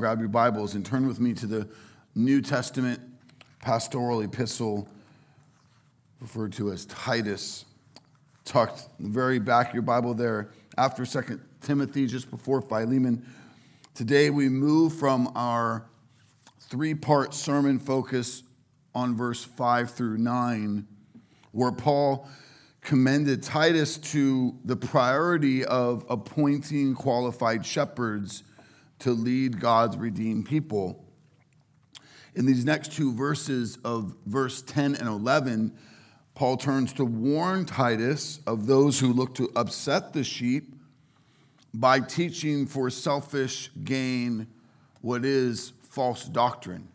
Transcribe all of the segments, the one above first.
grab your Bibles and turn with me to the New Testament pastoral epistle referred to as Titus, tucked in the very back of your Bible there after Second Timothy, just before Philemon. Today we move from our three part sermon focus on verse 5 through 9, where Paul commended Titus to the priority of appointing qualified shepherds to lead God's redeemed people. In these next two verses of verse 10 and 11, Paul turns to warn Titus of those who look to upset the sheep by teaching for selfish gain what is false doctrine.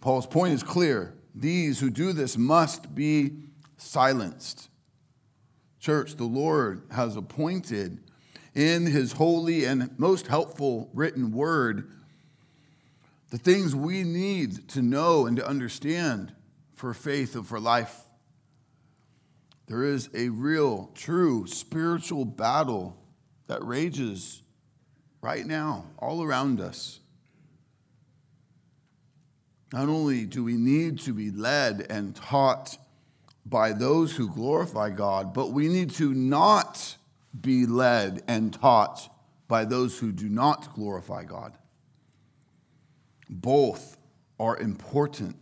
Paul's point is clear. These who do this must be silenced. Church, the Lord has appointed in his holy and most helpful written word the things we need to know and to understand for faith and for life. There is a real, true spiritual battle that rages right now all around us. Not only do we need to be led and taught by those who glorify God, but we need to not be led and taught by those who do not glorify God. Both are important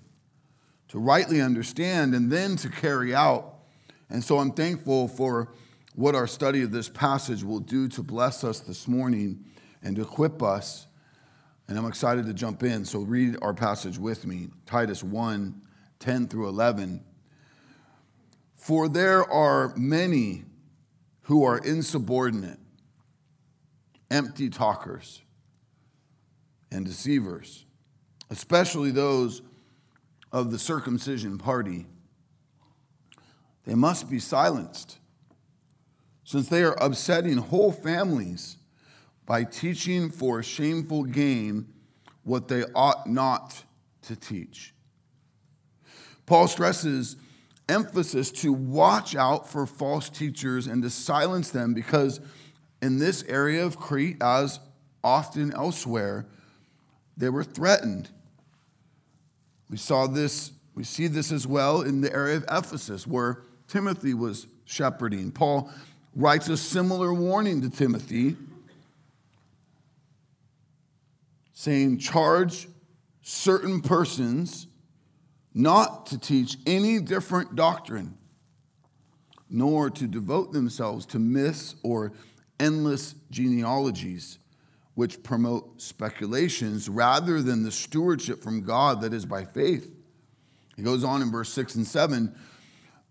to rightly understand and then to carry out. And so I'm thankful for what our study of this passage will do to bless us this morning and to equip us. And I'm excited to jump in. So read our passage with me Titus 1 10 through 11. For there are many who are insubordinate, empty talkers, and deceivers, especially those of the circumcision party. They must be silenced, since they are upsetting whole families by teaching for shameful gain what they ought not to teach. Paul stresses emphasis to watch out for false teachers and to silence them because in this area of Crete, as often elsewhere, they were threatened. We saw this, we see this as well in the area of Ephesus, where Timothy was shepherding. Paul writes a similar warning to Timothy, saying, Charge certain persons not to teach any different doctrine, nor to devote themselves to myths or endless genealogies which promote speculations rather than the stewardship from God that is by faith. He goes on in verse 6 and 7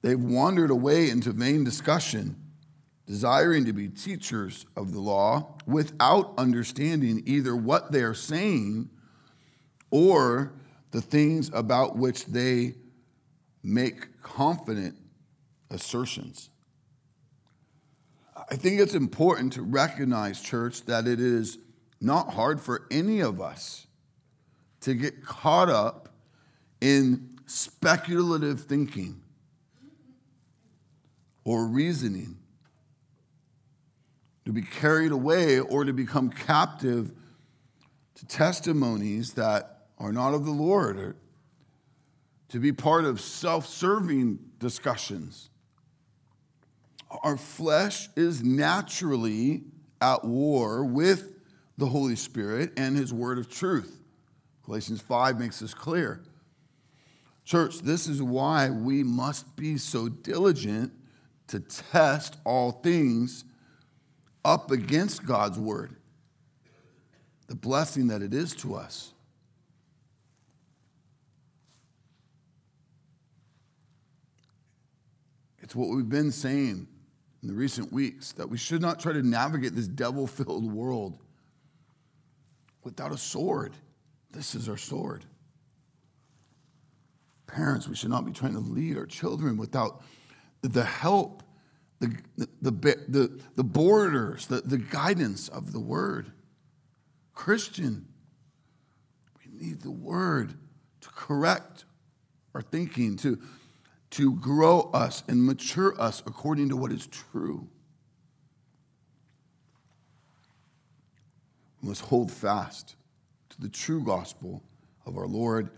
they've wandered away into vain discussion, desiring to be teachers of the law without understanding either what they are saying or the things about which they make confident assertions. I think it's important to recognize, church, that it is not hard for any of us to get caught up in speculative thinking or reasoning, to be carried away or to become captive to testimonies that are not of the Lord, or to be part of self serving discussions. Our flesh is naturally at war with the Holy Spirit and His word of truth. Galatians 5 makes this clear. Church, this is why we must be so diligent to test all things up against God's word, the blessing that it is to us. What we've been saying in the recent weeks that we should not try to navigate this devil filled world without a sword. This is our sword. Parents, we should not be trying to lead our children without the help, the, the, the, the borders, the, the guidance of the word. Christian, we need the word to correct our thinking, to to grow us and mature us according to what is true. We must hold fast to the true gospel of our Lord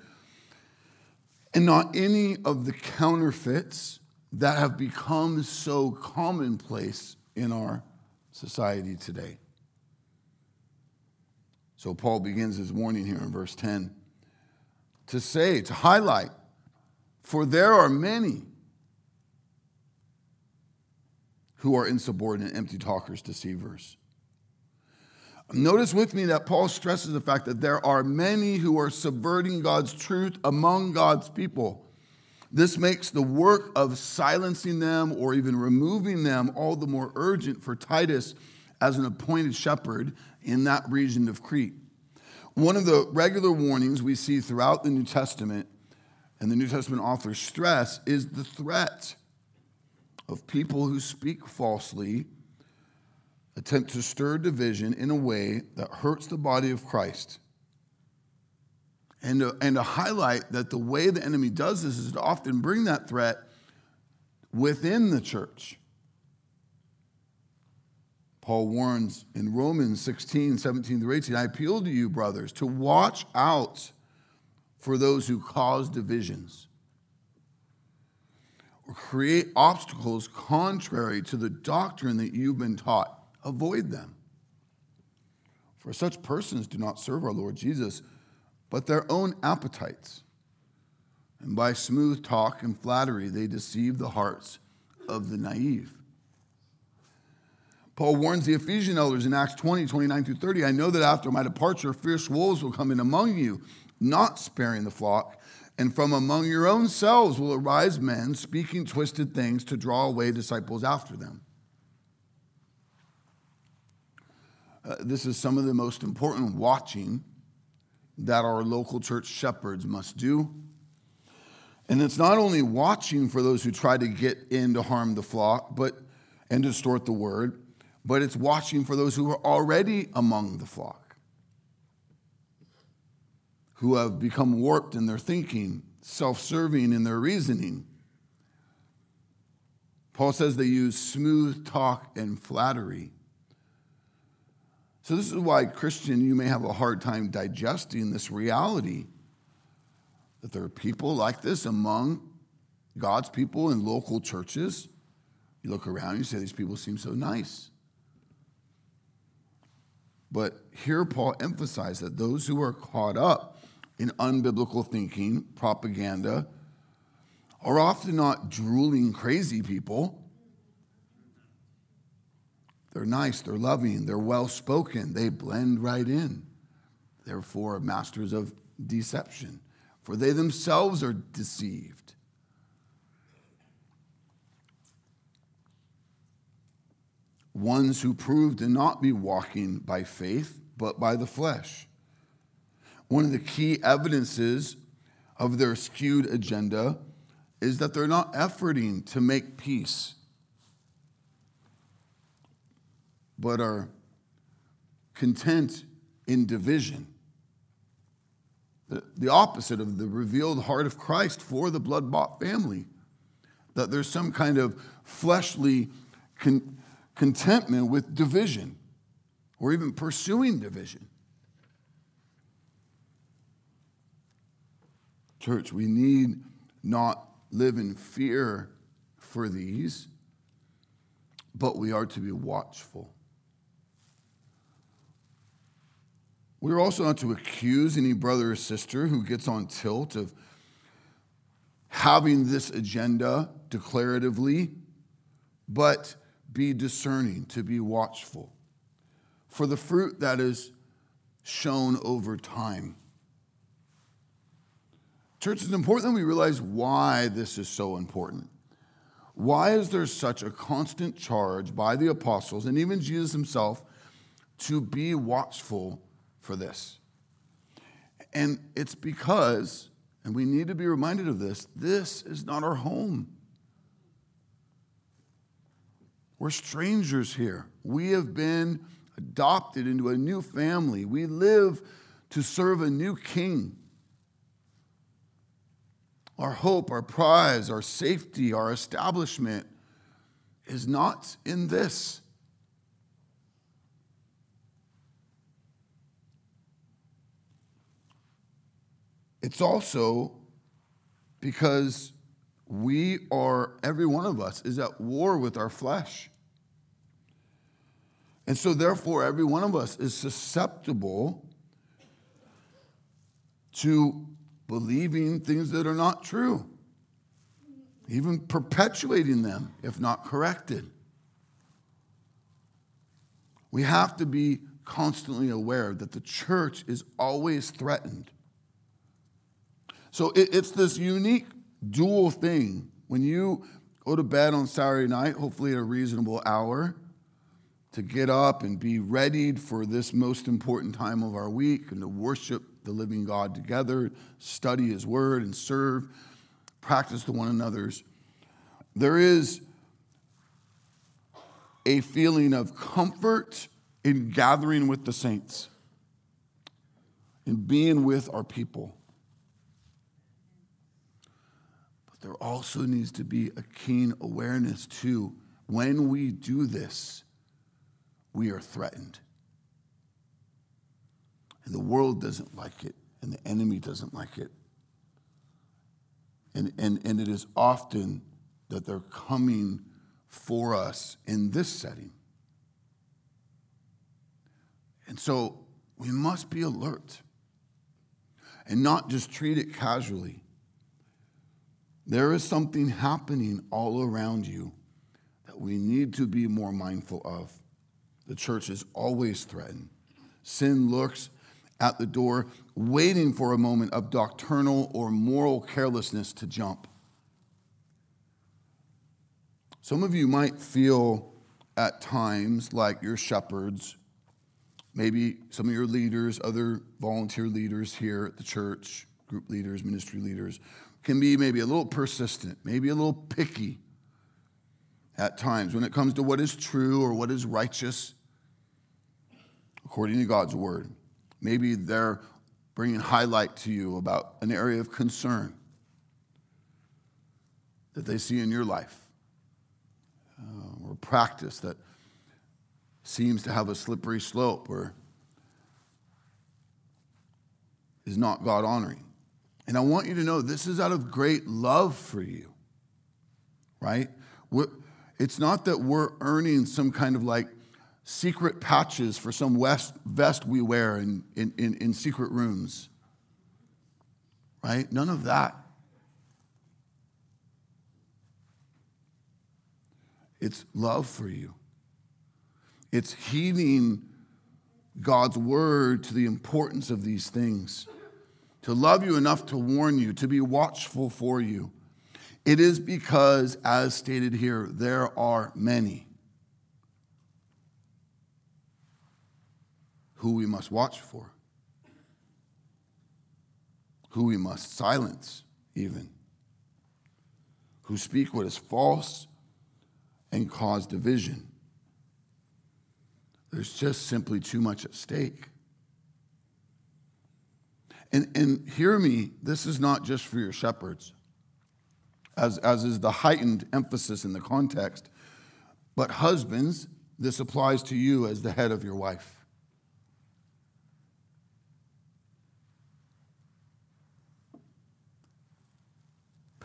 and not any of the counterfeits that have become so commonplace in our society today. So Paul begins his warning here in verse 10 to say, to highlight, for there are many who are insubordinate, empty talkers, deceivers. Notice with me that Paul stresses the fact that there are many who are subverting God's truth among God's people. This makes the work of silencing them or even removing them all the more urgent for Titus as an appointed shepherd in that region of Crete. One of the regular warnings we see throughout the New Testament, and the New Testament authors stress, is the threat of people who speak falsely, attempt to stir division in a way that hurts the body of Christ. And to, and to highlight that the way the enemy does this is to often bring that threat within the church. Paul warns in Romans 16, 17 through 18, I appeal to you, brothers, to watch out for those who cause divisions or create obstacles contrary to the doctrine that you've been taught. Avoid them. For such persons do not serve our Lord Jesus, but their own appetites. And by smooth talk and flattery, they deceive the hearts of the naive. Paul warns the Ephesian elders in Acts 20, 29 through 30 I know that after my departure, fierce wolves will come in among you, not sparing the flock. And from among your own selves will arise men speaking twisted things to draw away disciples after them. Uh, this is some of the most important watching that our local church shepherds must do. And it's not only watching for those who try to get in to harm the flock, but and distort the word, but it's watching for those who are already among the flock, who have become warped in their thinking, self serving in their reasoning. Paul says they use smooth talk and flattery. So, this is why, Christian, you may have a hard time digesting this reality that there are people like this among God's people in local churches. You look around you say, These people seem so nice. But here, Paul emphasized that those who are caught up in unbiblical thinking, propaganda, are often not drooling crazy people. They're nice, they're loving, they're well spoken, they blend right in. Therefore, masters of deception, for they themselves are deceived. ones who prove to not be walking by faith, but by the flesh. One of the key evidences of their skewed agenda is that they're not efforting to make peace, but are content in division. The, the opposite of the revealed heart of Christ for the blood bought family. That there's some kind of fleshly con- contentment with division or even pursuing division. Church, we need not live in fear for these, but we are to be watchful. We're also not to accuse any brother or sister who gets on tilt of having this agenda declaratively, but be discerning, to be watchful for the fruit that is shown over time. Church, it's important that we realize why this is so important. Why is there such a constant charge by the apostles and even Jesus himself to be watchful for this? And it's because, and we need to be reminded of this, this is not our home. We're strangers here. We have been adopted into a new family. We live to serve a new king our hope, our prize, our safety, our establishment is not in this. It's also because we are, every one of us is at war with our flesh. And so, therefore, every one of us is susceptible to believing things that are not true, even perpetuating them if not corrected. We have to be constantly aware that the church is always threatened. So it's this unique dual thing. When you go to bed on Saturday night, hopefully at a reasonable hour, to get up and be readied for this most important time of our week and to worship the living God together, study His Word, and serve, practice to one another's. There is a feeling of comfort in gathering with the saints, in being with our people. But there also needs to be a keen awareness, too, when we do this we are threatened. And the world doesn't like it, and the enemy doesn't like it. And, and, and it is often that they're coming for us in this setting. And so we must be alert and not just treat it casually. There is something happening all around you that we need to be more mindful of. The church is always threatened. Sin lurks at the door, waiting for a moment of doctrinal or moral carelessness to jump. Some of you might feel at times like your shepherds, maybe some of your leaders, other volunteer leaders here at the church, group leaders, ministry leaders, can be maybe a little persistent, maybe a little picky at times when it comes to what is true or what is righteous according to God's word. Maybe they're bringing highlight to you about an area of concern that they see in your life uh, or practice that seems to have a slippery slope or is not God honoring. And I want you to know this is out of great love for you, right? We're, it's not that we're earning some kind of like secret patches for some vest we wear in, in, in, in secret rooms. Right? None of that. It's love for you. It's heeding God's word to the importance of these things, to love you enough to warn you, to be watchful for you. It is because, as stated here, there are many. Who we must watch for, who we must silence, even, who speak what is false and cause division. There's just simply too much at stake. And, and hear me, this is not just for your shepherds, as, as is the heightened emphasis in the context, but husbands, this applies to you as the head of your wife.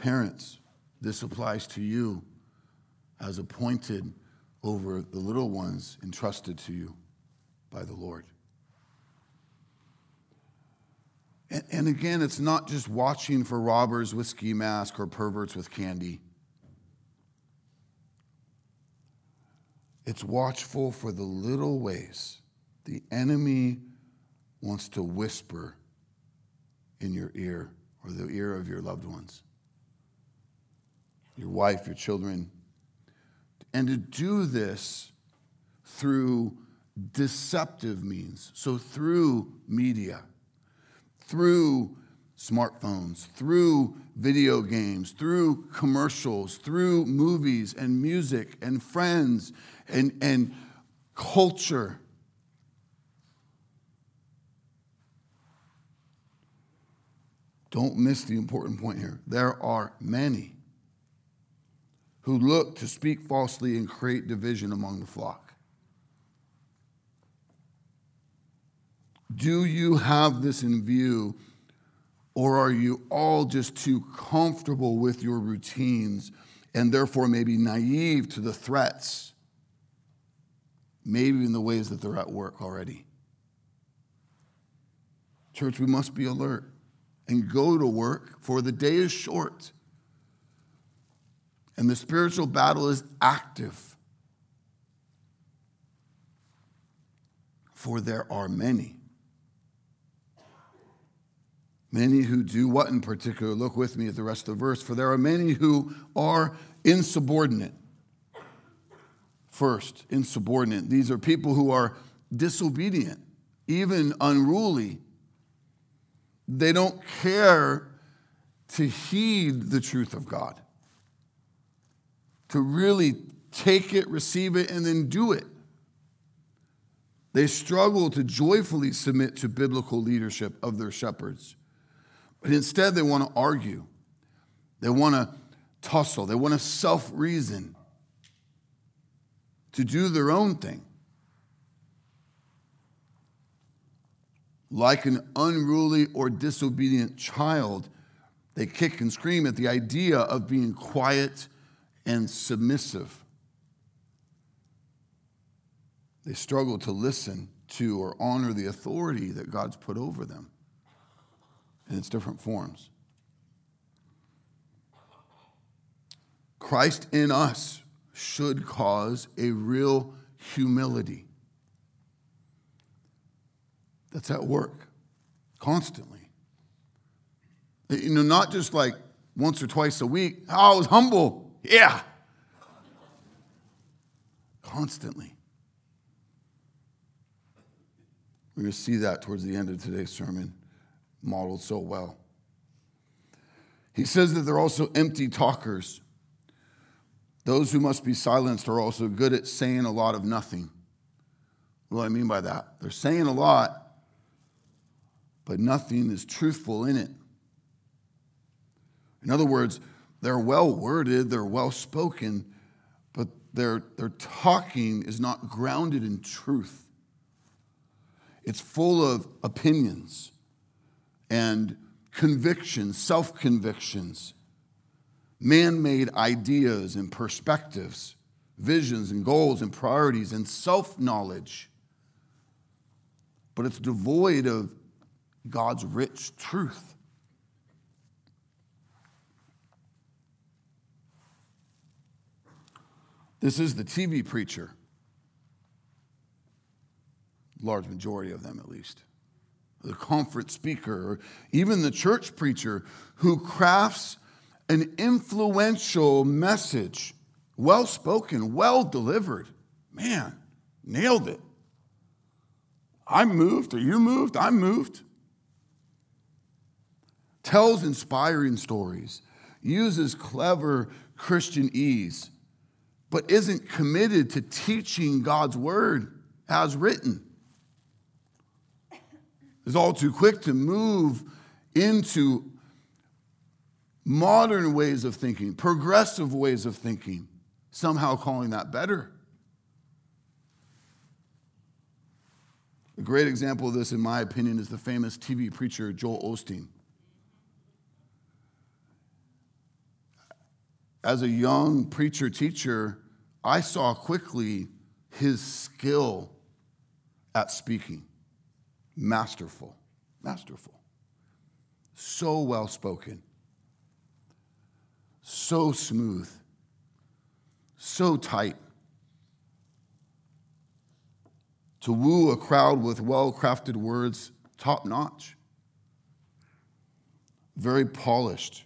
Parents, this applies to you as appointed over the little ones entrusted to you by the Lord. And, and again, it's not just watching for robbers with ski masks or perverts with candy. It's watchful for the little ways the enemy wants to whisper in your ear or the ear of your loved ones your wife, your children. And to do this through deceptive means. So, through media, through smartphones, through video games, through commercials, through movies and music and friends and, and culture. Don't miss the important point here. There are many who look to speak falsely and create division among the flock. Do you have this in view Or are you all just too comfortable with your routines and therefore maybe naive to the threats, maybe in the ways that they're at work already? Church, we must be alert and go to work, for the day is short and the spiritual battle is active. For there are many. Many who do what in particular? Look with me at the rest of the verse. For there are many who are insubordinate. First, insubordinate. These are people who are disobedient, even unruly. They don't care to heed the truth of God, to really take it, receive it, and then do it. They struggle to joyfully submit to biblical leadership of their shepherds. But instead, they want to argue. They want to tussle. They want to self reason to do their own thing. Like an unruly or disobedient child, they kick and scream at the idea of being quiet and submissive. They struggle to listen to or honor the authority that God's put over them in its different forms. Christ in us should cause a real humility that's at work constantly. You know, not just like once or twice a week. Oh, I was humble. Yeah. Constantly. We're going to see that towards the end of today's sermon modeled so well. He says that they're also empty talkers. Those who must be silenced are also good at saying a lot of nothing. What do I mean by that? They're saying a lot, but nothing is truthful in it. In other words, they're well worded, they're well spoken, but their, their talking is not grounded in truth. It's full of opinions and convictions, self convictions, man made ideas and perspectives, visions and goals and priorities, and self knowledge. But it's devoid of God's rich truth. This is the TV preacher, large majority of them at least the conference speaker, or even the church preacher who crafts an influential message, well spoken, well delivered. Man, nailed it. I'm moved. Are you moved? I'm moved. Tells inspiring stories, uses clever Christianese, but isn't committed to teaching God's word as written is all too quick to move into modern ways of thinking, progressive ways of thinking, somehow calling that better. A great example of this, in my opinion, is the famous TV preacher Joel Osteen. As a young preacher teacher, I saw quickly his skill at speaking masterful, masterful, so well spoken, so smooth, so tight. To woo a crowd with well crafted words, top notch. Very polished.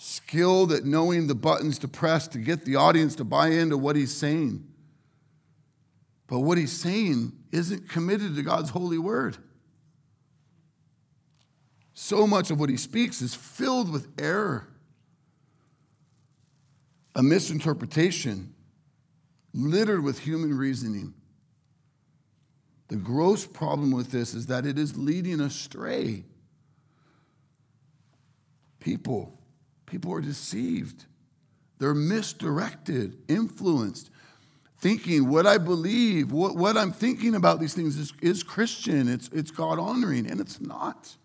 Skilled at knowing the buttons to press to get the audience to buy into what he's saying. But what he's saying isn't committed to God's holy word. So much of what he speaks is filled with error, a misinterpretation, littered with human reasoning. The gross problem with this is that it is leading astray. People, People are deceived, they're misdirected, influenced. Thinking what I believe, what, what I'm thinking about these things is, is Christian, it's, it's God honoring, and it's not.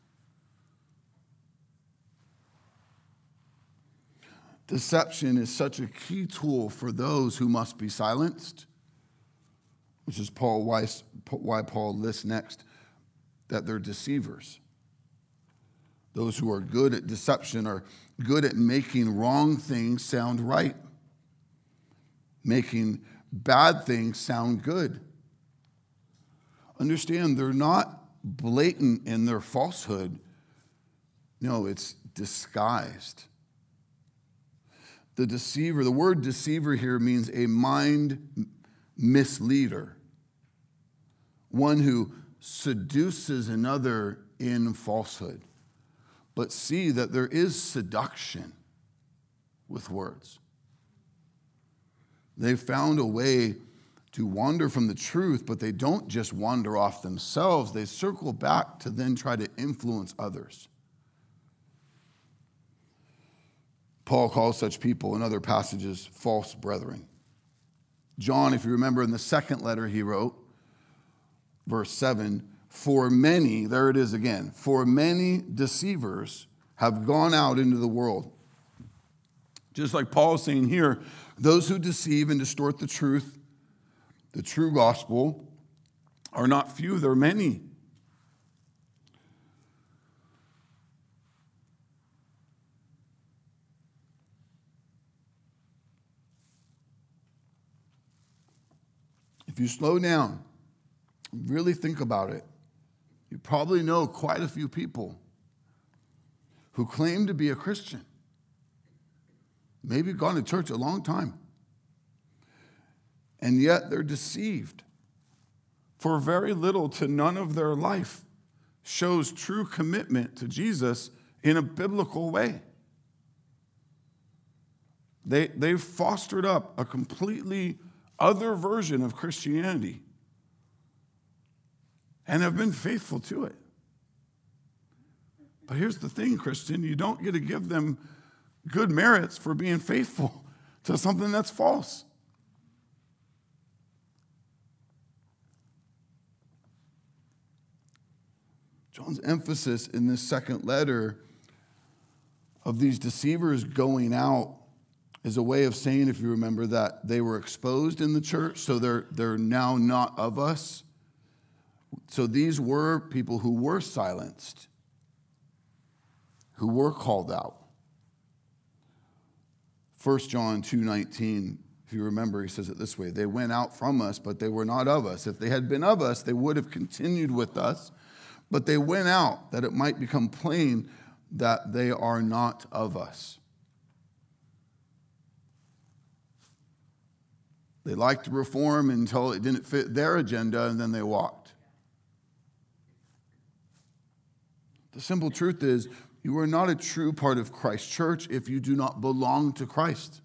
Deception is such a key tool for those who must be silenced, which is Paul Weiss, why Paul lists next that they're deceivers. Those who are good at deception are good at making wrong things sound right, making bad things sound good. Understand, they're not blatant in their falsehood. No, it's disguised. The deceiver, the word deceiver here means a mind misleader, one who seduces another in falsehood. But see that there is seduction with words. They've found a way to wander from the truth, but they don't just wander off themselves, they circle back to then try to influence others. Paul calls such people in other passages false brethren. John, if you remember in the second letter he wrote, verse 7 For many, there it is again, for many deceivers have gone out into the world. Just like Paul is saying here, those who deceive and distort the truth, the true gospel, are not few, they're many. If you slow down, really think about it, you probably know quite a few people who claim to be a Christian, maybe gone to church a long time, and yet they're deceived. For very little to none of their life shows true commitment to Jesus in a biblical way. They, they've fostered up a completely other version of Christianity and have been faithful to it. But here's the thing, Christian you don't get to give them good merits for being faithful to something that's false. John's emphasis in this second letter of these deceivers going out is a way of saying, if you remember, that they were exposed in the church, so they're, they're now not of us. So these were people who were silenced, who were called out. 1 John 2:19, if you remember, he says it this way: They went out from us, but they were not of us. If they had been of us, they would have continued with us, but they went out that it might become plain that they are not of us. They liked to reform until it didn't fit their agenda, and then they walked. The simple truth is, you are not a true part of Christ's church if you do not belong to Christ.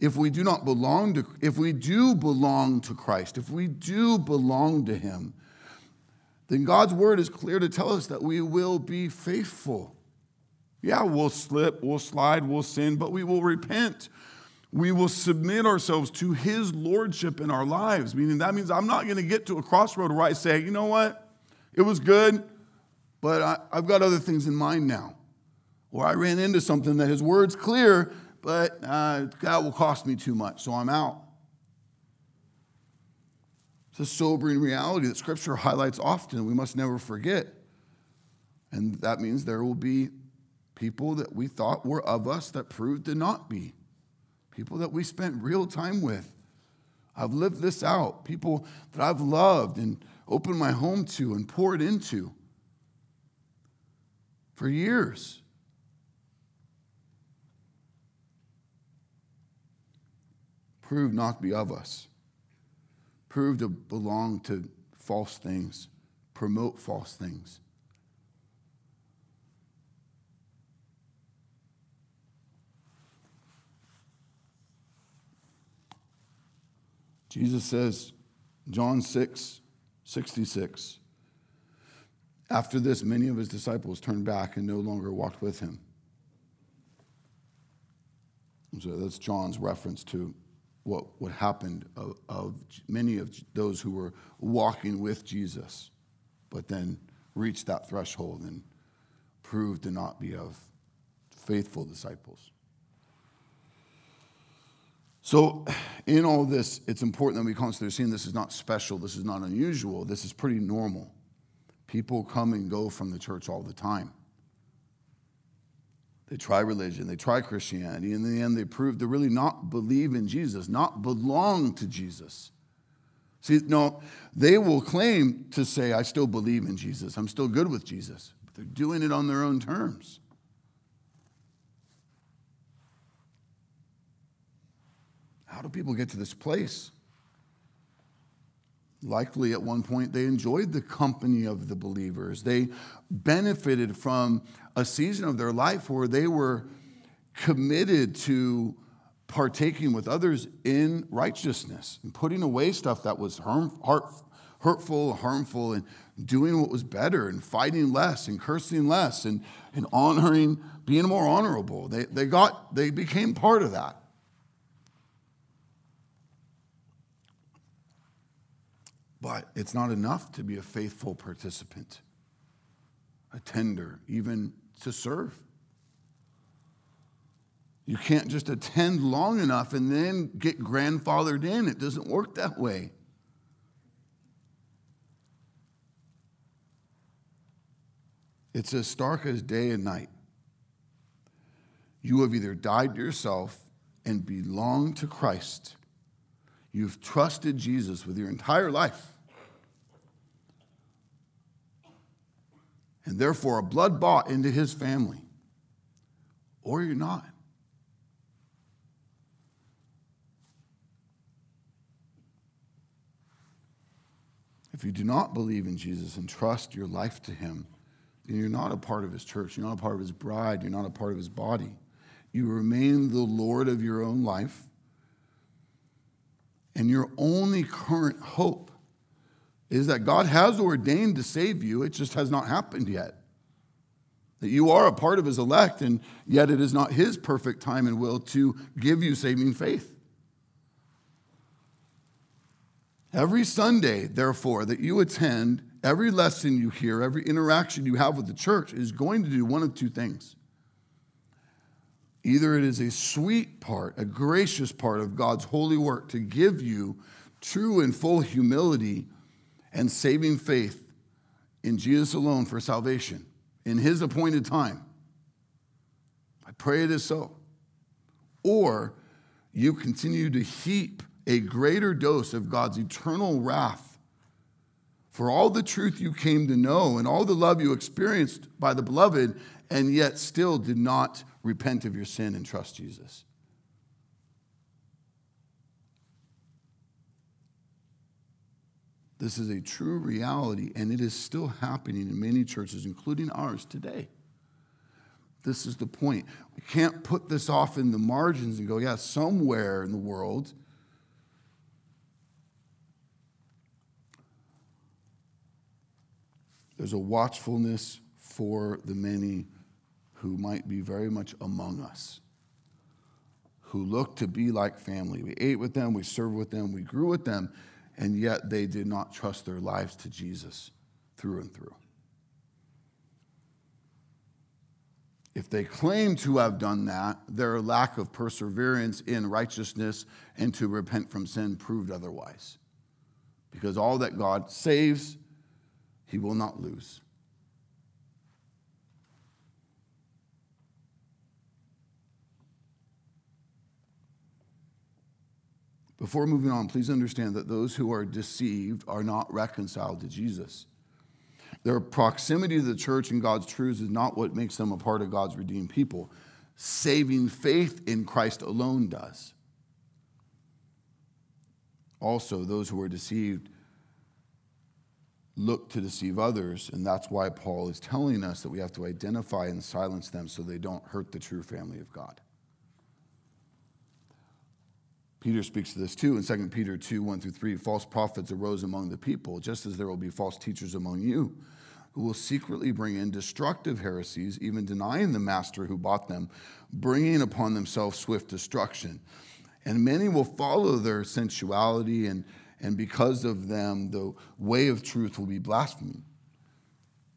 If we do not belong to, if we do belong to Christ, if we do belong to Him, then God's word is clear to tell us that we will be faithful. Yeah, we'll slip, we'll slide, we'll sin, but we will repent we will submit ourselves to his lordship in our lives. Meaning that means I'm not going to get to a crossroad where I say, you know what, it was good, but I, have got other things in mind now. Or I ran into something that his word's clear, but uh, that will cost me too much, so I'm out. It's a sobering reality that Scripture highlights often, we must never forget. And that means there will be people that we thought were of us that proved to not be people that we spent real time with. I've lived this out, people that I've loved and opened my home to and poured into for years. Prove not to be of us, prove to belong to false things, promote false things. Jesus says, John 6, 66. After this, many of his disciples turned back and no longer walked with him. So that's John's reference to what, what happened of, of many of those who were walking with Jesus, but then reached that threshold and proved to not be of faithful disciples. So, in all this, it's important that we constantly see this is not special, this is not unusual, this is pretty normal. People come and go from the church all the time. They try religion, they try Christianity, and in the end, they prove to really not believe in Jesus, not belong to Jesus. See, no, they will claim to say, I still believe in Jesus, I'm still good with Jesus, but they're doing it on their own terms. How do people get to this place? Likely at one point they enjoyed the company of the believers. They benefited from a season of their life where they were committed to partaking with others in righteousness and putting away stuff that was harm, hurtful, harmful, and doing what was better and fighting less and cursing less and, and honoring, being more honorable. They, they, got, they became part of that. But it's not enough to be a faithful participant, a tender, even to serve. You can't just attend long enough and then get grandfathered in. It doesn't work that way. It's as stark as day and night. You have either died to yourself and belong to Christ. You've trusted Jesus with your entire life. And therefore a blood bought into his family, or you're not. If you do not believe in Jesus and trust your life to him, then you're not a part of his church. You're not a part of his bride. You're not a part of his body. You remain the Lord of your own life. And your only current hope is that God has ordained to save you, it just has not happened yet. That you are a part of his elect, and yet it is not his perfect time and will to give you saving faith. Every Sunday, therefore, that you attend, every lesson you hear, every interaction you have with the church is going to do one of two things. Either it is a sweet part, a gracious part of God's holy work to give you true and full humility and saving faith in Jesus alone for salvation in his appointed time. I pray it is so. Or you continue to heap a greater dose of God's eternal wrath for all the truth you came to know and all the love you experienced by the beloved, and yet still did not repent of your sin and trust Jesus. This is a true reality, and it is still happening in many churches, including ours today. This is the point. We can't put this off in the margins and go, yeah, somewhere in the world. There's a watchfulness for the many who might be very much among us, who look to be like family. We ate with them, we served with them, we grew with them, and yet they did not trust their lives to Jesus through and through. If they claim to have done that, their lack of perseverance in righteousness and to repent from sin proved otherwise. Because all that God saves, he will not lose. Before moving on, please understand that those who are deceived are not reconciled to Jesus. Their proximity to the church and God's truths is not what makes them a part of God's redeemed people. Saving faith in Christ alone does. Also, those who are deceived look to deceive others, and that's why Paul is telling us that we have to identify and silence them so they don't hurt the true family of God. Peter speaks to this too in 2 Peter 2 1 through 3. False prophets arose among the people, just as there will be false teachers among you, who will secretly bring in destructive heresies, even denying the master who bought them, bringing upon themselves swift destruction. And many will follow their sensuality, and, and because of them, the way of truth will be blasphemed.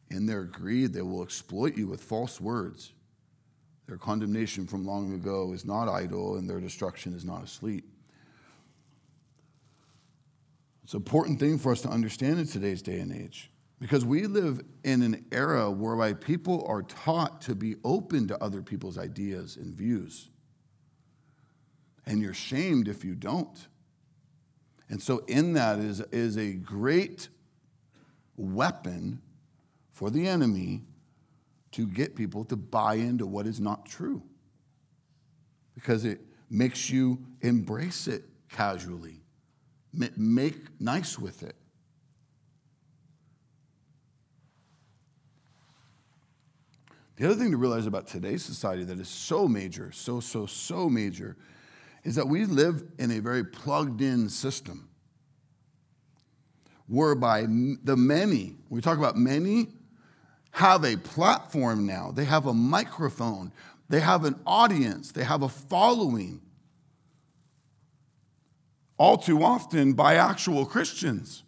In their greed, they will exploit you with false words. Their condemnation from long ago is not idle, and their destruction is not asleep. It's an important thing for us to understand in today's day and age because we live in an era whereby people are taught to be open to other people's ideas and views. And you're shamed if you don't. And so, in that is, is a great weapon for the enemy to get people to buy into what is not true because it makes you embrace it casually make nice with it. The other thing to realize about today's society that is so major, so, so, so major, is that we live in a very plugged in system whereby the many, we talk about many, have a platform now. They have a microphone, they have an audience, they have a following all too often by actual Christians.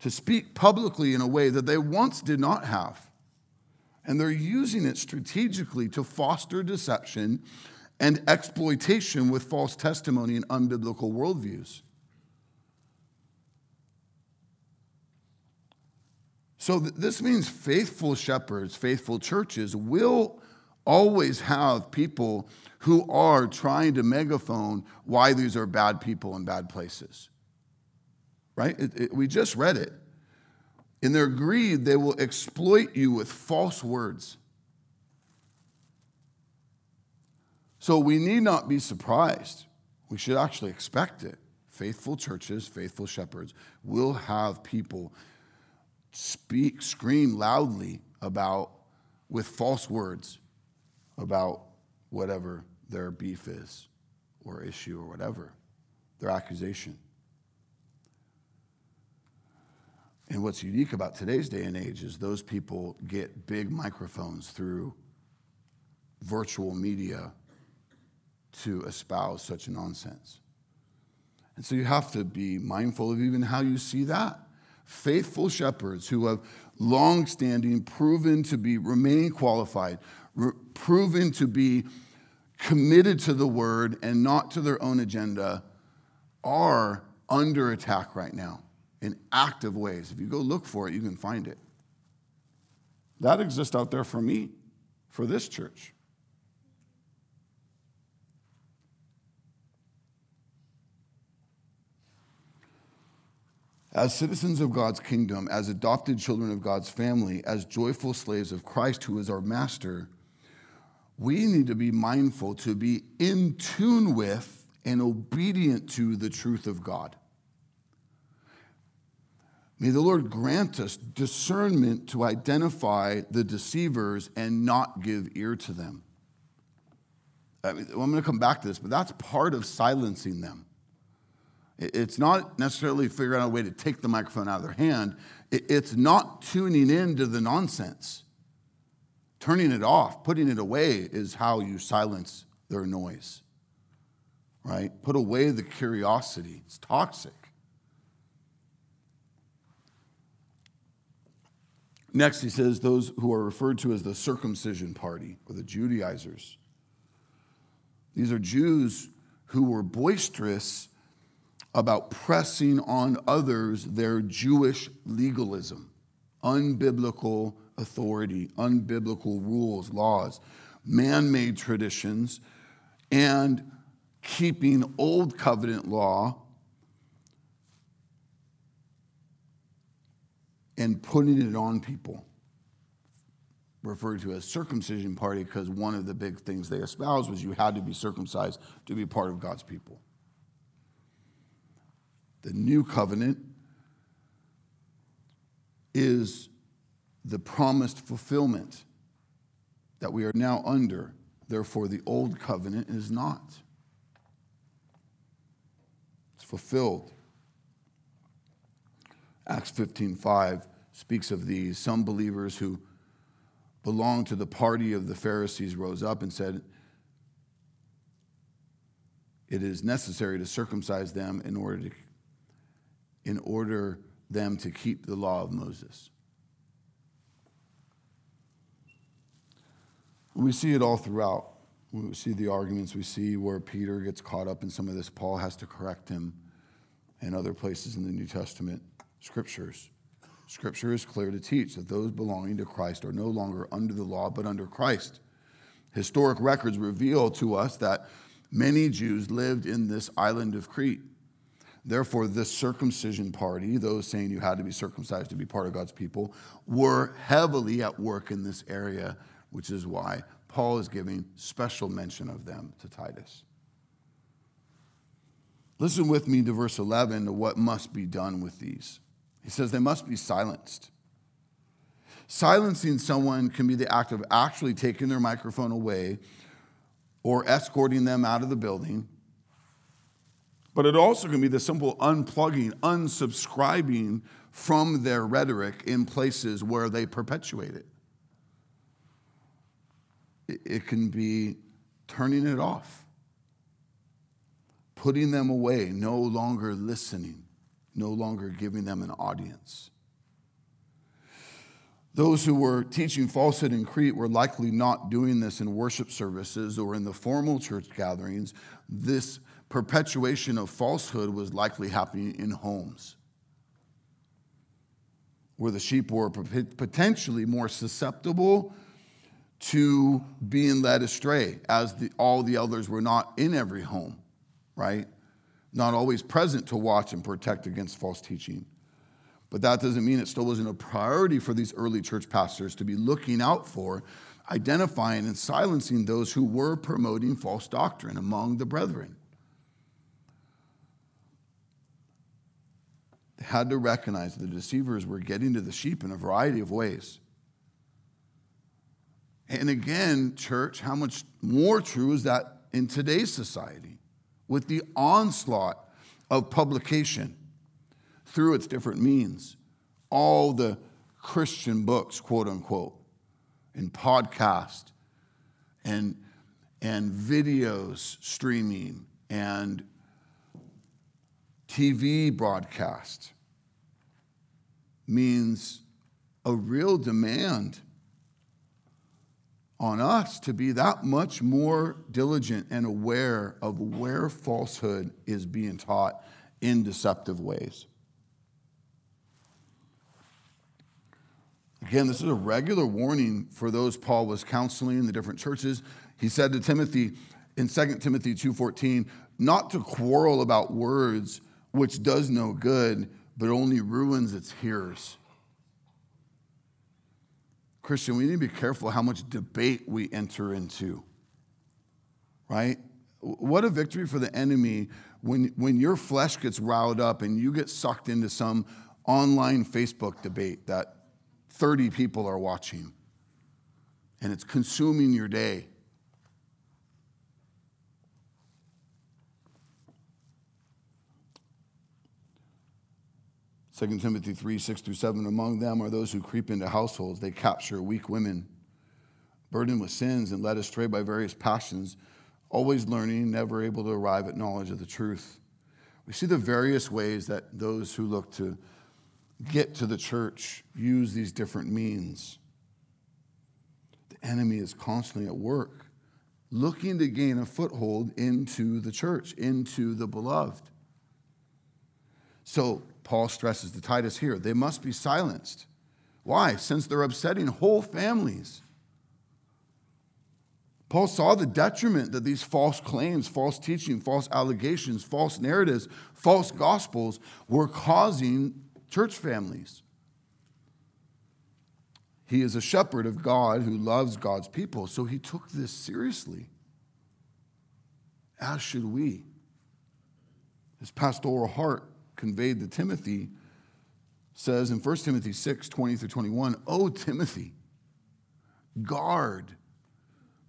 To speak publicly in a way that they once did not have. And they're using it strategically to foster deception and exploitation with false testimony and unbiblical worldviews. So, th- this means faithful shepherds, faithful churches will always have people who are trying to megaphone why these are bad people in bad places. Right? It, it, we just read it. In their greed, they will exploit you with false words. So we need not be surprised. We should actually expect it. Faithful churches, faithful shepherds will have people speak, scream loudly about, with false words, about whatever their beef is or issue or whatever, their accusation. And what's unique about today's day and age is those people get big microphones through virtual media to espouse such nonsense. And so you have to be mindful of even how you see that. Faithful shepherds who have long standing proven to be remain qualified, re- proven to be committed to the word and not to their own agenda are under attack right now in active ways. If you go look for it, you can find it. That exists out there for me, for this church. As citizens of God's kingdom, as adopted children of God's family, as joyful slaves of Christ, who is our master, we need to be mindful to be in tune with and obedient to the truth of God. May the Lord grant us discernment to identify the deceivers and not give ear to them. I mean, I'm going to come back to this, but that's part of silencing them. It's not necessarily figuring out a way to take the microphone out of their hand, it's not tuning in to the nonsense. Turning it off, putting it away, is how you silence their noise, right? Put away the curiosity, it's toxic. Next, he says those who are referred to as the circumcision party or the Judaizers. These are Jews who were boisterous about pressing on others their Jewish legalism, unbiblical authority, unbiblical rules, laws, man made traditions, and keeping old covenant law and putting it on people. Referred to as circumcision party because one of the big things they espoused was you had to be circumcised to be part of God's people. The new covenant is the promised fulfillment that we are now under. Therefore, the old covenant is not. It's fulfilled. Acts 15:5 speaks of these. Some believers who belonged to the party of the Pharisees rose up and said, It is necessary to circumcise them in order to in order them to keep the law of Moses. We see it all throughout. We see the arguments. We see where Peter gets caught up in some of this. Paul has to correct him and other places in the New Testament scriptures. Scripture is clear to teach that those belonging to Christ are no longer under the law, but under Christ. Historic records reveal to us that many Jews lived in this island of Crete. Therefore, this circumcision party, those saying you had to be circumcised to be part of God's people, were heavily at work in this area, which is why Paul is giving special mention of them to Titus. Listen with me to verse 11 to what must be done with these. He says they must be silenced. Silencing someone can be the act of actually taking their microphone away or escorting them out of the building but it also can be the simple unplugging, unsubscribing from their rhetoric in places where they perpetuate it. It can be turning it off, putting them away, no longer listening, no longer giving them an audience. Those who were teaching falsehood in Crete were likely not doing this in worship services or in the formal church gatherings. This perpetuation of falsehood was likely happening in homes where the sheep were potentially more susceptible to being led astray, as the, all the elders were not in every home, right? Not always present to watch and protect against false teaching. But that doesn't mean it still wasn't a priority for these early church pastors to be looking out for, identifying, and silencing those who were promoting false doctrine among the brethren. They had to recognize the deceivers were getting to the sheep in a variety of ways. And again, church, how much more true is that in today's society with the onslaught of publication through its different means? All the Christian books, quote unquote, and podcast and, and videos streaming and TV broadcast means a real demand on us to be that much more diligent and aware of where falsehood is being taught in deceptive ways. Again, this is a regular warning for those Paul was counseling in the different churches. He said to Timothy in 2 Timothy 2:14, not to quarrel about words which does no good, but only ruins its hearers. Christian, we need to be careful how much debate we enter into, right? What a victory for the enemy when, when your flesh gets riled up and you get sucked into some online Facebook debate that 30 people are watching and it's consuming your day. 2 Timothy 3 6 through 7. Among them are those who creep into households. They capture weak women, burdened with sins and led astray by various passions, always learning, never able to arrive at knowledge of the truth. We see the various ways that those who look to get to the church use these different means. The enemy is constantly at work, looking to gain a foothold into the church, into the beloved. So Paul stresses to Titus here they must be silenced. Why? Since they're upsetting whole families. Paul saw the detriment that these false claims, false teaching, false allegations, false narratives, false gospels were causing church families. He is a shepherd of God who loves God's people, so he took this seriously. As should we. His pastoral heart conveyed to Timothy says in 1 Timothy 6 20 through 21, Oh, Timothy, guard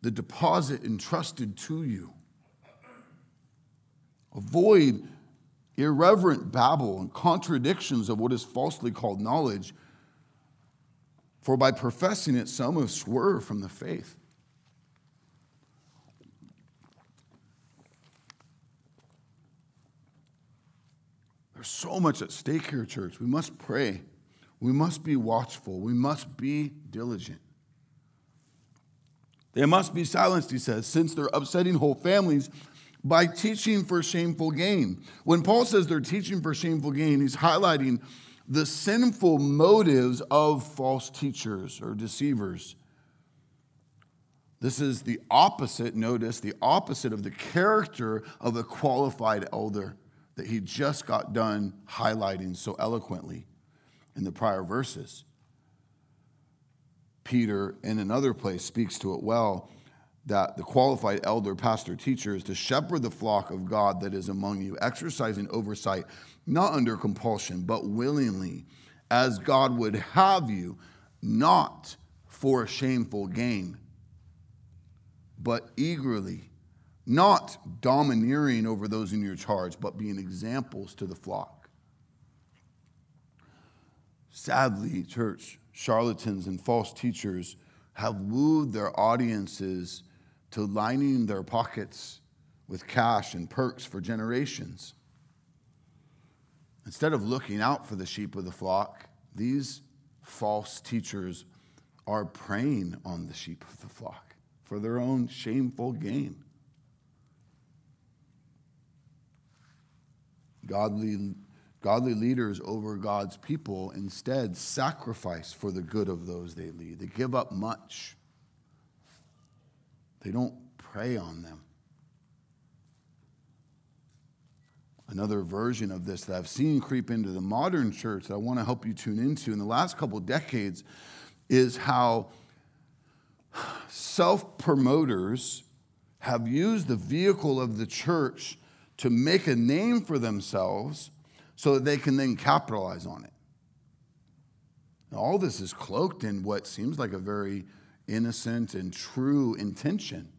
the deposit entrusted to you. Avoid irreverent babble and contradictions of what is falsely called knowledge, for by professing it, some have swerved from the faith. There's so much at stake here, church. We must pray. We must be watchful. We must be diligent. They must be silenced, he says, since they're upsetting whole families by teaching for shameful gain. When Paul says they're teaching for shameful gain, he's highlighting the sinful motives of false teachers or deceivers. This is the opposite, notice, the opposite of the character of a qualified elder that he just got done highlighting so eloquently in the prior verses. Peter, in another place, speaks to it well that the qualified elder, pastor, teacher is to shepherd the flock of God that is among you, exercising oversight, not under compulsion, but willingly, as God would have you, not for a shameful gain, but eagerly, not domineering over those in your charge, but being examples to the flock. Sadly, church, charlatans and false teachers have wooed their audiences to lining their pockets with cash and perks for generations. Instead of looking out for the sheep of the flock, these false teachers are preying on the sheep of the flock for their own shameful gain. Godly, godly leaders over God's people instead sacrifice for the good of those they lead. They give up much they don't prey on them. Another version of this that I've seen creep into the modern church that I want to help you tune into in the last couple decades is how self promoters have used the vehicle of the church to make a name for themselves so that they can then capitalize on it. Now, all this is cloaked in what seems like a very innocent and true intention.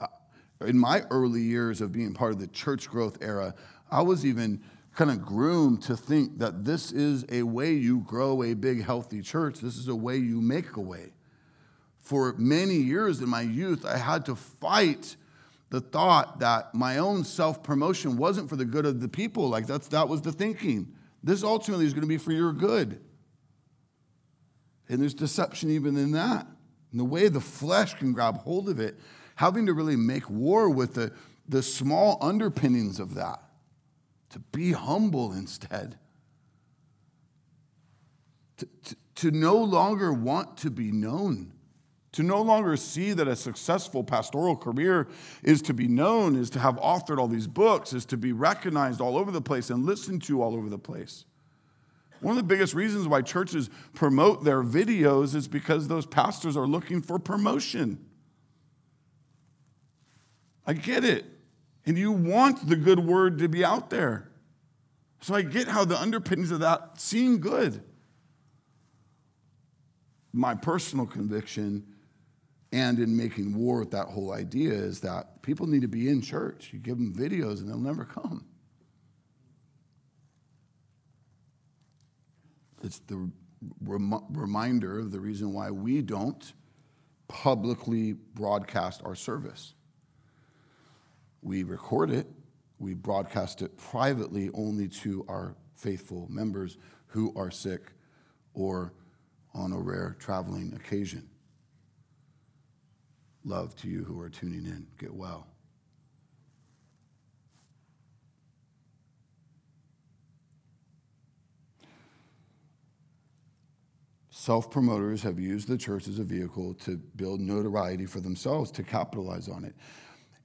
Uh, in my early years of being part of the church growth era, I was even kind of groomed to think that this is a way you grow a big, healthy church. This is a way you make a way. For many years in my youth, I had to fight the thought that my own self promotion wasn't for the good of the people. Like that's, that was the thinking. This ultimately is going to be for your good. And there's deception even in that. And the way the flesh can grab hold of it, having to really make war with the, the small underpinnings of that, to be humble instead, to, to, to no longer want to be known. To no longer see that a successful pastoral career is to be known, is to have authored all these books, is to be recognized all over the place and listened to all over the place. One of the biggest reasons why churches promote their videos is because those pastors are looking for promotion. I get it. And you want the good word to be out there. So I get how the underpinnings of that seem good. My personal conviction and in making war with that whole idea is that people need to be in church. You give them videos and they'll never come. It's the rem- reminder of the reason why we don't publicly broadcast our service. We record it, we broadcast it privately only to our faithful members who are sick or on a rare traveling occasion. Love to you who are tuning in. Get well. Self promoters have used the church as a vehicle to build notoriety for themselves, to capitalize on it.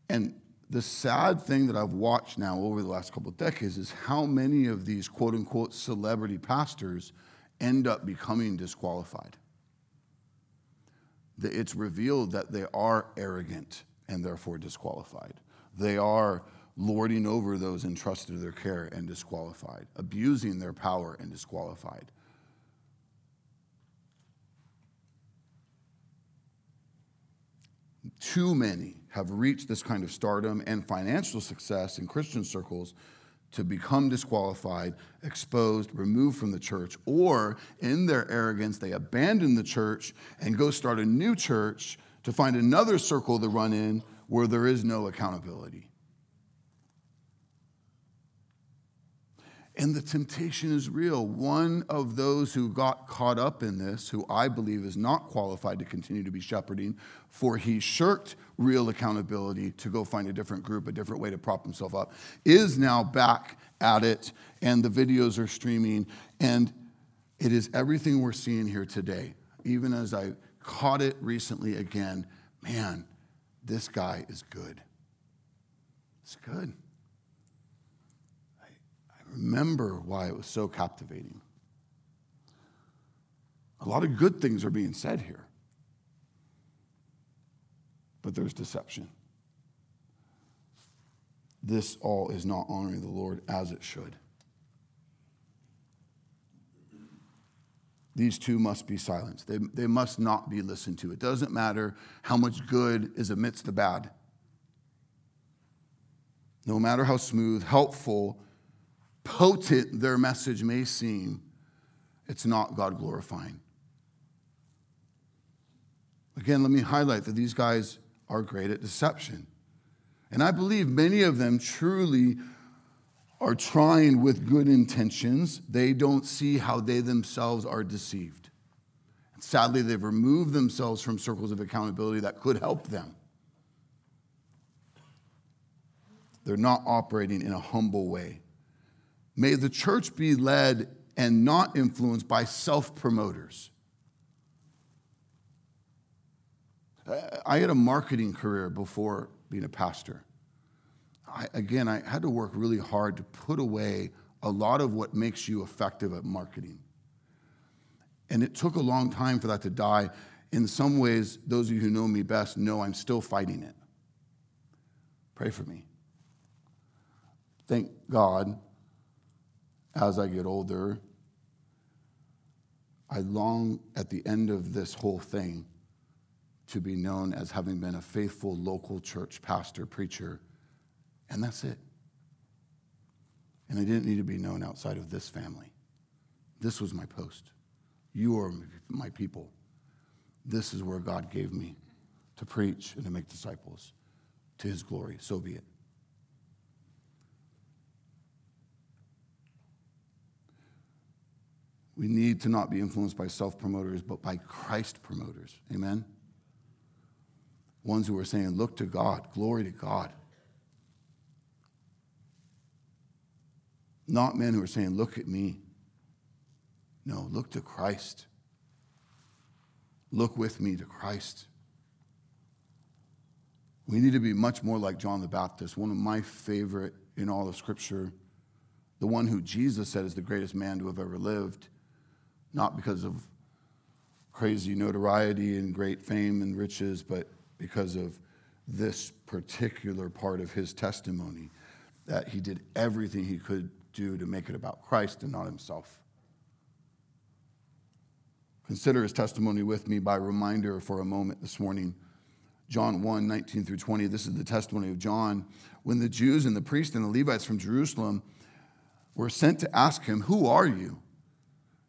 And the sad thing that I've watched now over the last couple of decades is how many of these quote unquote celebrity pastors end up becoming disqualified. It's revealed that they are arrogant and therefore disqualified. They are lording over those entrusted to their care and disqualified, abusing their power and disqualified. too many have reached this kind of stardom and financial success in Christian circles to become disqualified, exposed, removed from the church, or in their arrogance, they abandon the church and go start a new church to find another circle to run in where there is no accountability. And the temptation is real. One of those who got caught up in this, who I believe is not qualified to continue to be shepherding, for he shirked real accountability to go find a different group, a different way to prop himself up, is now back at it, and the videos are streaming. And it is everything we're seeing here today. Even as I caught it recently again, man, this guy is good. It's good I, I remember why it was so captivating. A lot of good things are being said here, but there's deception. This all is not honoring the Lord as it should. These two must be silenced. They, they must not be listened to. It doesn't matter how much good is amidst the bad. No matter how smooth, helpful, potent their message may seem, it's not God glorifying. Again, let me highlight that these guys are great at deception. And I believe many of them truly are trying with good intentions. They don't see how they themselves are deceived. Sadly, they've removed themselves from circles of accountability that could help them. They're not operating in a humble way. May the church be led and not influenced by self promoters. I had a marketing career before being a pastor. I, again, I had to work really hard to put away a lot of what makes you effective at marketing. And it took a long time for that to die. In some ways, those of you who know me best know I'm still fighting it. Pray for me. Thank God as I get older, I long at the end of this whole thing to be known as having been a faithful local church pastor, preacher, and that's it. And I didn't need to be known outside of this family. This was my post. You are my people. This is where God gave me to preach and to make disciples to his glory. So be it. We need to not be influenced by self promoters, but by Christ promoters. Amen? Ones who are saying, Look to God, glory to God. Not men who are saying, Look at me. No, look to Christ. Look with me to Christ. We need to be much more like John the Baptist, one of my favorite in all of Scripture, the one who Jesus said is the greatest man to have ever lived not because of crazy notoriety and great fame and riches, but because of this particular part of his testimony that he did everything he could do to make it about Christ and not himself. Consider his testimony with me by reminder for a moment this morning. John 1 19 through 20. This is the testimony of John. When the Jews and the priests and the Levites from Jerusalem were sent to ask him, Who are you?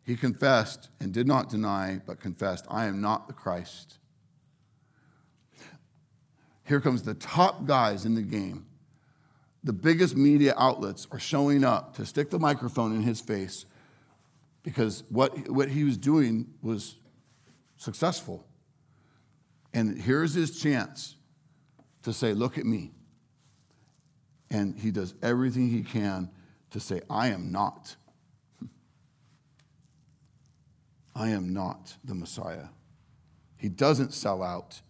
He confessed and did not deny, but confessed, I am not the Christ. Here comes the top guys in the game. The biggest media outlets are showing up to stick the microphone in his face because what, what he was doing was successful. And here's his chance to say, Look at me. And he does everything he can to say, I am not. I am not the Messiah. He doesn't sell out,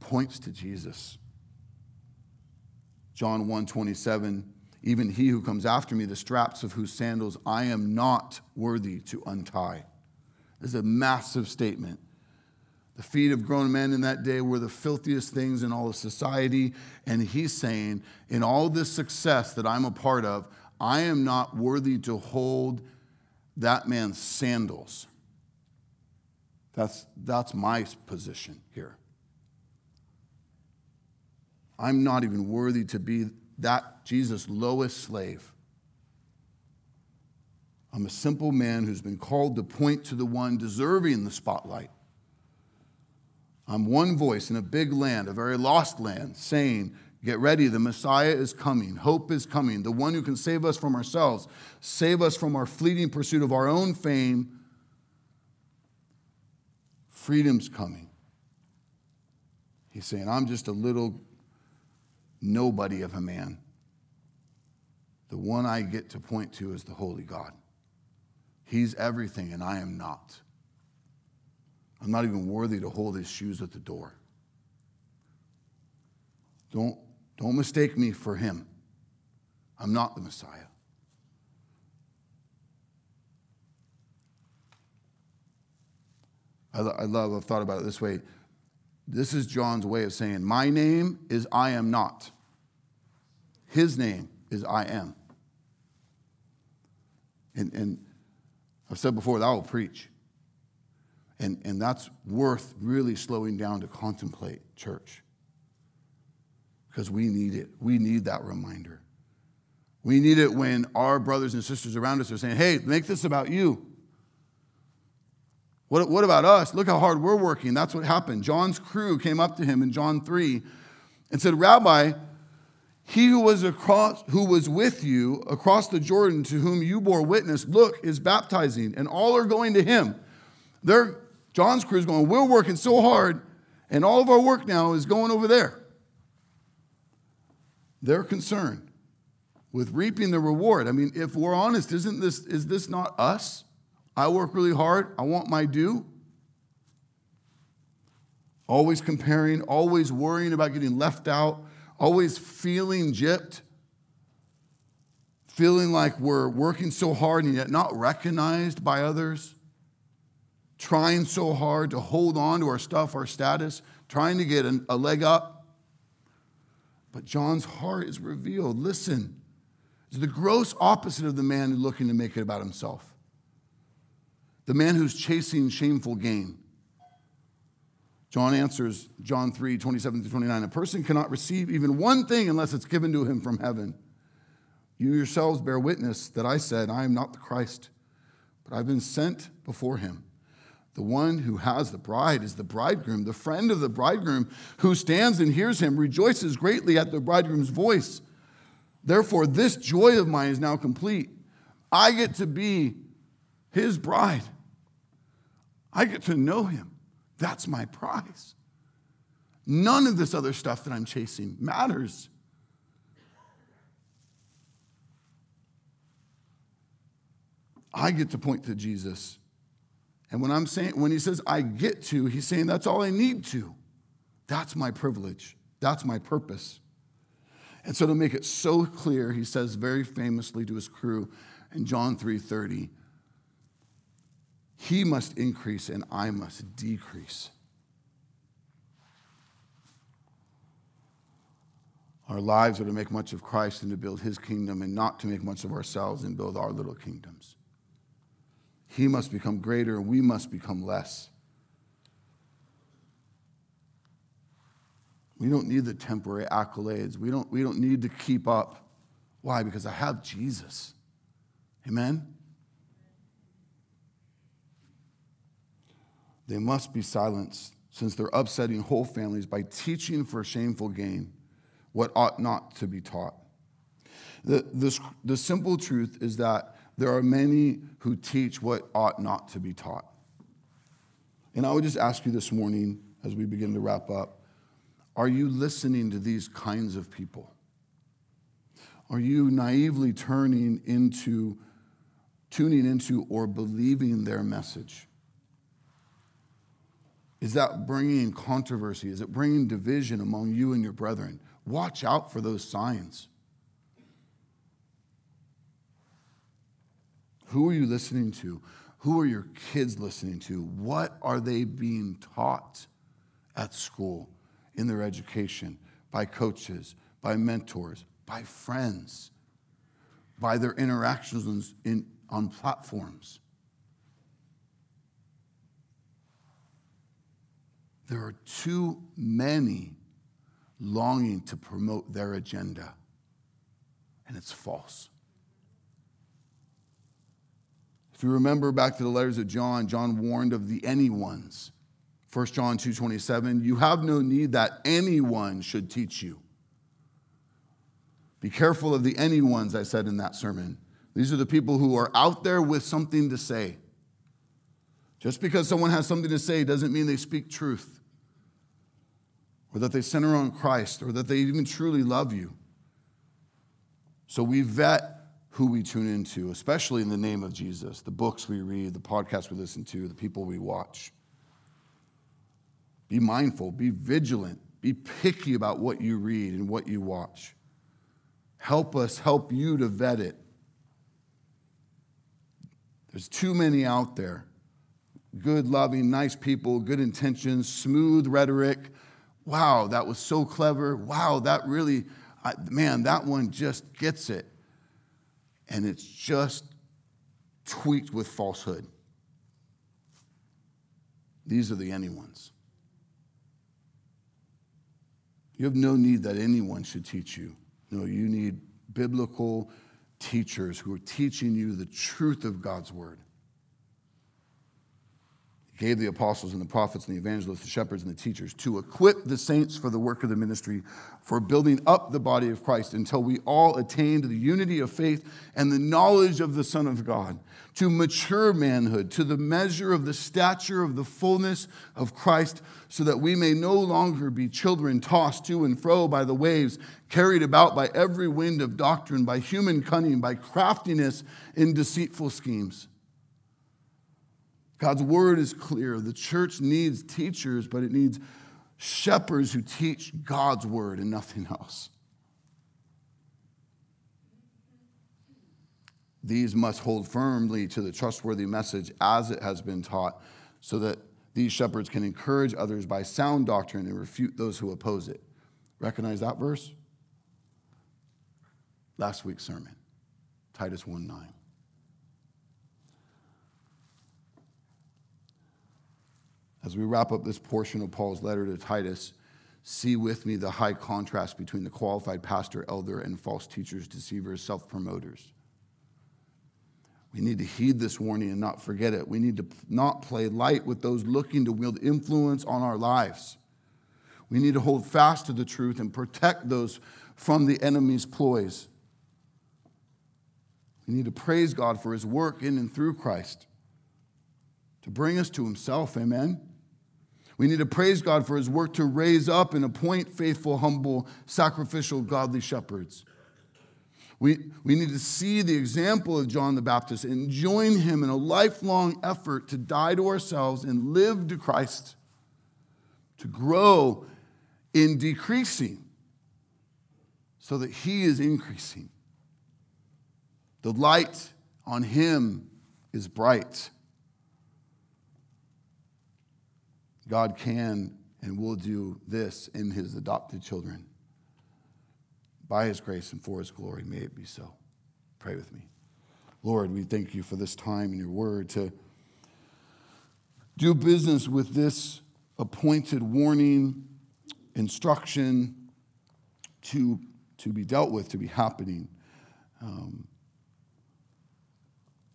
points to Jesus. John 1 27, even he who comes after me, the straps of whose sandals I am not worthy to untie. This is a massive statement. The feet of grown men in that day were the filthiest things in all of society. And he's saying, in all this success that I'm a part of, I am not worthy to hold that man's sandals. That's, that's my position here. I'm not even worthy to be that Jesus' lowest slave. I'm a simple man who's been called to point to the one deserving the spotlight. I'm one voice in a big land, a very lost land, saying, Get ready, the Messiah is coming. Hope is coming. The one who can save us from ourselves, save us from our fleeting pursuit of our own fame. Freedom's coming. He's saying, I'm just a little nobody of a man. The one I get to point to is the Holy God. He's everything, and I am not. I'm not even worthy to hold his shoes at the door. Don't, don't mistake me for him. I'm not the Messiah. I, I love, I've thought about it this way. This is John's way of saying, My name is I am not. His name is I am. And, and I've said before that I will preach. And, and that's worth really slowing down to contemplate, church. Because we need it. We need that reminder. We need it when our brothers and sisters around us are saying, hey, make this about you. What, what about us? Look how hard we're working. That's what happened. John's crew came up to him in John 3 and said, Rabbi, he who was across who was with you across the Jordan to whom you bore witness, look, is baptizing, and all are going to him. They're, John's crew is going, We're working so hard, and all of our work now is going over there. They're concerned with reaping the reward. I mean, if we're honest, isn't this is this not us? I work really hard, I want my due. Always comparing, always worrying about getting left out always feeling gypped, feeling like we're working so hard and yet not recognized by others, trying so hard to hold on to our stuff, our status, trying to get a leg up. But John's heart is revealed. Listen, it's the gross opposite of the man who's looking to make it about himself. The man who's chasing shameful gain. John answers John 3 27 to 29. A person cannot receive even one thing unless it's given to him from heaven. You yourselves bear witness that I said, I am not the Christ, but I've been sent before him. The one who has the bride is the bridegroom. The friend of the bridegroom who stands and hears him rejoices greatly at the bridegroom's voice. Therefore, this joy of mine is now complete. I get to be his bride, I get to know him. That's my prize. None of this other stuff that I'm chasing matters. I get to point to Jesus. And when I'm saying when he says I get to, he's saying that's all I need to. That's my privilege. That's my purpose. And so to make it so clear, he says very famously to his crew in John 3:30, he must increase and I must decrease. Our lives are to make much of Christ and to build his kingdom and not to make much of ourselves and build our little kingdoms. He must become greater and we must become less. We don't need the temporary accolades. We don't, we don't need to keep up. Why? Because I have Jesus. Amen? They must be silenced, since they're upsetting whole families by teaching for shameful gain what ought not to be taught. The, the, the simple truth is that there are many who teach what ought not to be taught. And I would just ask you this morning, as we begin to wrap up, are you listening to these kinds of people? Are you naively turning into, tuning into, or believing their message? Is that bringing controversy? Is it bringing division among you and your brethren? Watch out for those signs. Who are you listening to? Who are your kids listening to? What are they being taught at school, in their education, by coaches, by mentors, by friends, by their interactions in, on platforms? There are too many longing to promote their agenda, and it's false. If you remember back to the letters of John, John warned of the anyones. 1 John 2:27, you have no need that anyone should teach you. Be careful of the any ones, I said in that sermon. These are the people who are out there with something to say. Just because someone has something to say doesn't mean they speak truth, or that they center on Christ, or that they even truly love you. So we vet who we tune into, especially in the name of Jesus, the books we read, the podcasts we listen to, the people we watch. Be mindful, be vigilant, be picky about what you read and what you watch. Help us help you to vet it. There's too many out there. Good, loving, nice people, good intentions, smooth rhetoric. Wow, that was so clever. Wow, that really, man, that one just gets it. And it's just tweaked with falsehood. These are the any ones. You have no need that anyone should teach you. No, you need biblical teachers who are teaching you the truth of God's word gave the apostles and the prophets and the evangelists, the shepherds and the teachers to equip the saints for the work of the ministry, for building up the body of Christ until we all attain to the unity of faith and the knowledge of the Son of God, to mature manhood, to the measure of the stature of the fullness of Christ, so that we may no longer be children tossed to and fro by the waves, carried about by every wind of doctrine, by human cunning, by craftiness in deceitful schemes. God's word is clear. The church needs teachers, but it needs shepherds who teach God's word and nothing else. These must hold firmly to the trustworthy message as it has been taught, so that these shepherds can encourage others by sound doctrine and refute those who oppose it. Recognize that verse? Last week's sermon, Titus 1 9. As we wrap up this portion of Paul's letter to Titus, see with me the high contrast between the qualified pastor, elder, and false teachers, deceivers, self promoters. We need to heed this warning and not forget it. We need to not play light with those looking to wield influence on our lives. We need to hold fast to the truth and protect those from the enemy's ploys. We need to praise God for his work in and through Christ to bring us to himself. Amen. We need to praise God for his work to raise up and appoint faithful, humble, sacrificial, godly shepherds. We, we need to see the example of John the Baptist and join him in a lifelong effort to die to ourselves and live to Christ, to grow in decreasing so that he is increasing. The light on him is bright. God can and will do this in his adopted children. By his grace and for his glory, may it be so. Pray with me. Lord, we thank you for this time in your word to do business with this appointed warning, instruction to, to be dealt with, to be happening. Um,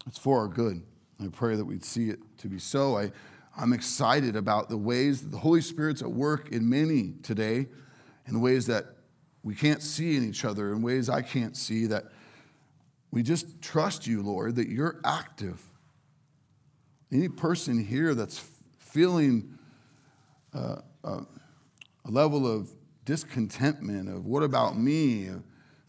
it's for our good. I pray that we'd see it to be so. I I'm excited about the ways that the Holy Spirit's at work in many today, in ways that we can't see in each other, in ways I can't see, that we just trust you, Lord, that you're active. Any person here that's feeling uh, uh, a level of discontentment, of what about me,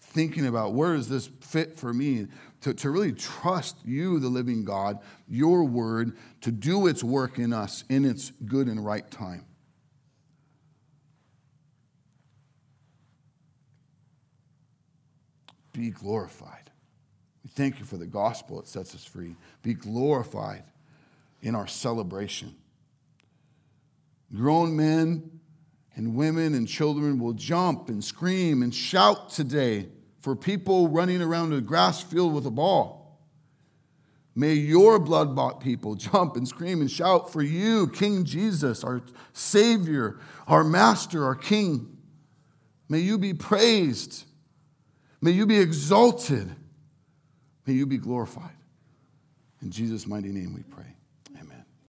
thinking about where does this fit for me, to, to really trust you, the living God, your word, to do its work in us in its good and right time. Be glorified. We thank you for the gospel, it sets us free. Be glorified in our celebration. Grown men and women and children will jump and scream and shout today for people running around a grass field with a ball. May your blood bought people jump and scream and shout for you, King Jesus, our Savior, our Master, our King. May you be praised. May you be exalted. May you be glorified. In Jesus' mighty name we pray.